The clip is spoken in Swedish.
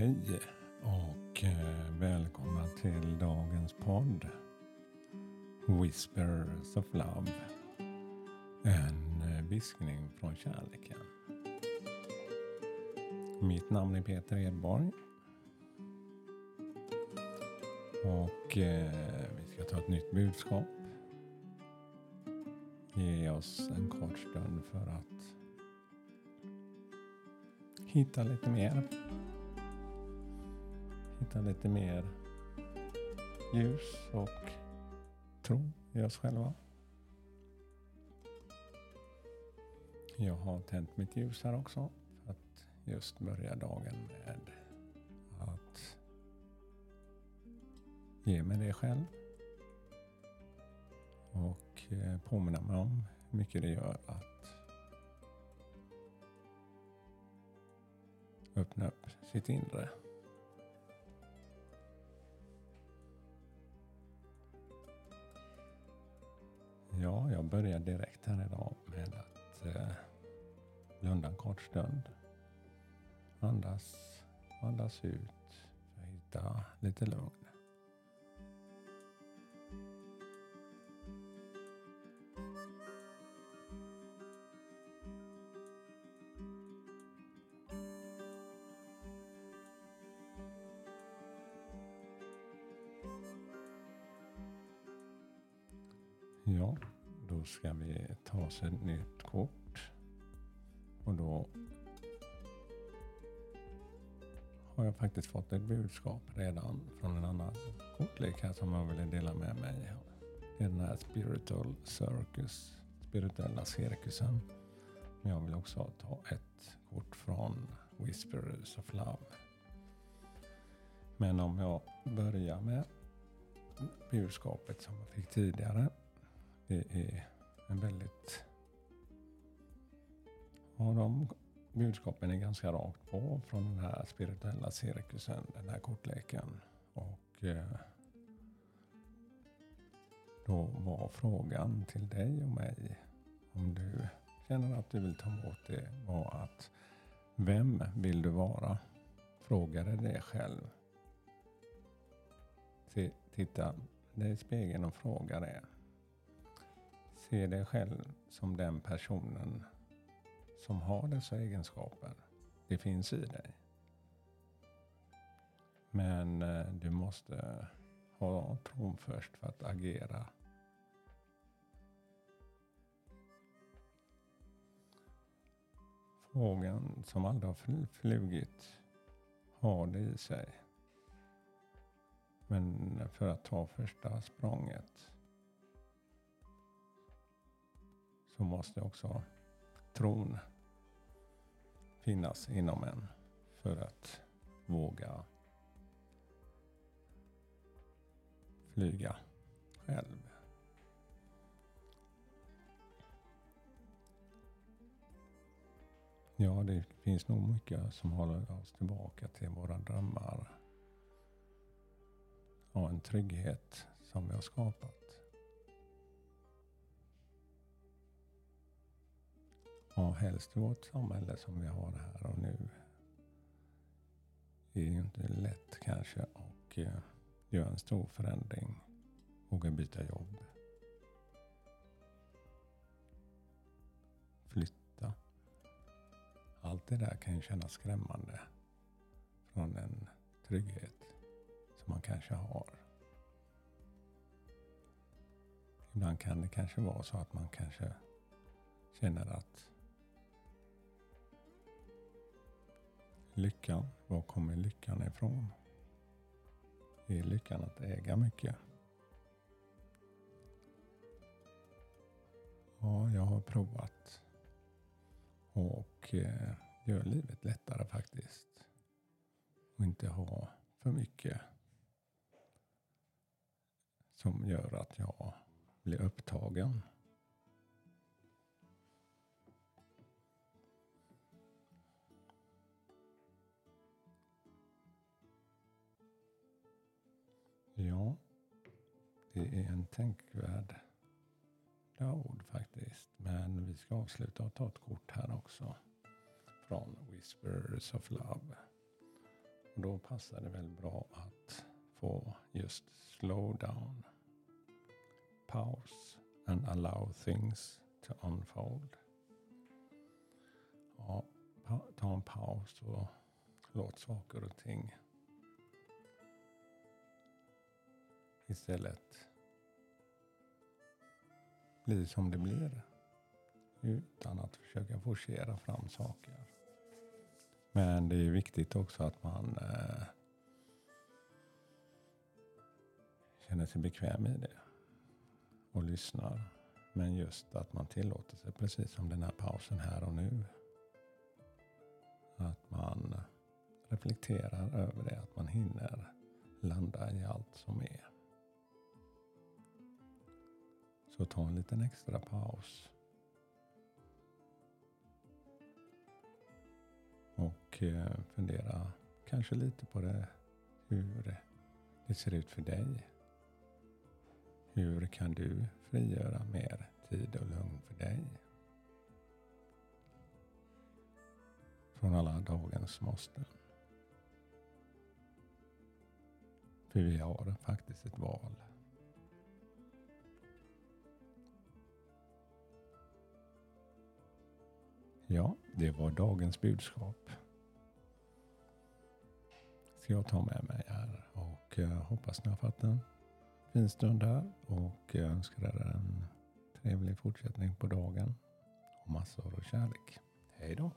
Hej och eh, välkomna till dagens podd Whispers of Love. En eh, viskning från kärleken. Mitt namn är Peter Edborg. Och eh, vi ska ta ett nytt budskap. Ge oss en kort stund för att hitta lite mer. Hitta lite mer ljus och tro i oss själva. Jag har tänt mitt ljus här också för att just börja dagen med att ge mig det själv. Och eh, påminna mig om hur mycket det gör att öppna upp sitt inre. Jag börjar direkt här idag med att eh, blunda en kort stund. Andas, andas ut för att hitta lite lugn. Ja, då ska vi ta oss ett nytt kort. Och då har jag faktiskt fått ett budskap redan från en annan kortlek här som jag ville dela med mig. Det är den här Spiritual Circus, spirituella cirkusen. Men jag vill också ta ett kort från Whisperers of Love. Men om jag börjar med budskapet som jag fick tidigare det är men väldigt... Ja, de budskapen är ganska rakt på från den här spirituella cirkusen, den här kortleken. Och eh, då var frågan till dig och mig, om du känner att du vill ta emot det, var att vem vill du vara? Fråga dig det själv. Titta dig i spegeln och fråga det. Se dig själv som den personen som har dessa egenskaper. Det finns i dig. Men eh, du måste ha tron först för att agera. Fågeln som aldrig har flugit har det i sig. Men för att ta första språnget så måste också tron finnas inom en för att våga flyga själv. Ja, det finns nog mycket som håller oss tillbaka till våra drömmar. Och en trygghet som vi har skapat. Ja, helst i vårt samhälle som vi har här och nu. Det är ju inte lätt kanske att eh, göra en stor förändring. Våga byta jobb. Flytta. Allt det där kan ju kännas skrämmande. Från en trygghet som man kanske har. Ibland kan det kanske vara så att man kanske känner att Lyckan, var kommer lyckan ifrån? Är lyckan att äga mycket? Ja, jag har provat. Och eh, gör livet lättare faktiskt. Och inte ha för mycket som gör att jag blir upptagen. Det är en tänkvärd ord faktiskt. Men vi ska avsluta och ta ett kort här också. Från Whispers of Love. Och då passar det väl bra att få just slow down, pause and allow things to unfold. Ja, ta en paus och låt saker och ting istället blir som det blir. Utan att försöka forcera fram saker. Men det är viktigt också att man eh, känner sig bekväm i det. Och lyssnar. Men just att man tillåter sig, precis som den här pausen här och nu. Att man reflekterar över det, att man hinner landa i allt som är. Så ta en liten extra paus. Och eh, fundera kanske lite på det, hur det ser ut för dig. Hur kan du frigöra mer tid och lugn för dig? Från alla dagens måsten. För vi har faktiskt ett val. Ja, det var dagens budskap. Ska jag ta med mig här och eh, hoppas ni har fått en fin stund här och jag önskar er en trevlig fortsättning på dagen och massor av kärlek. Hej då!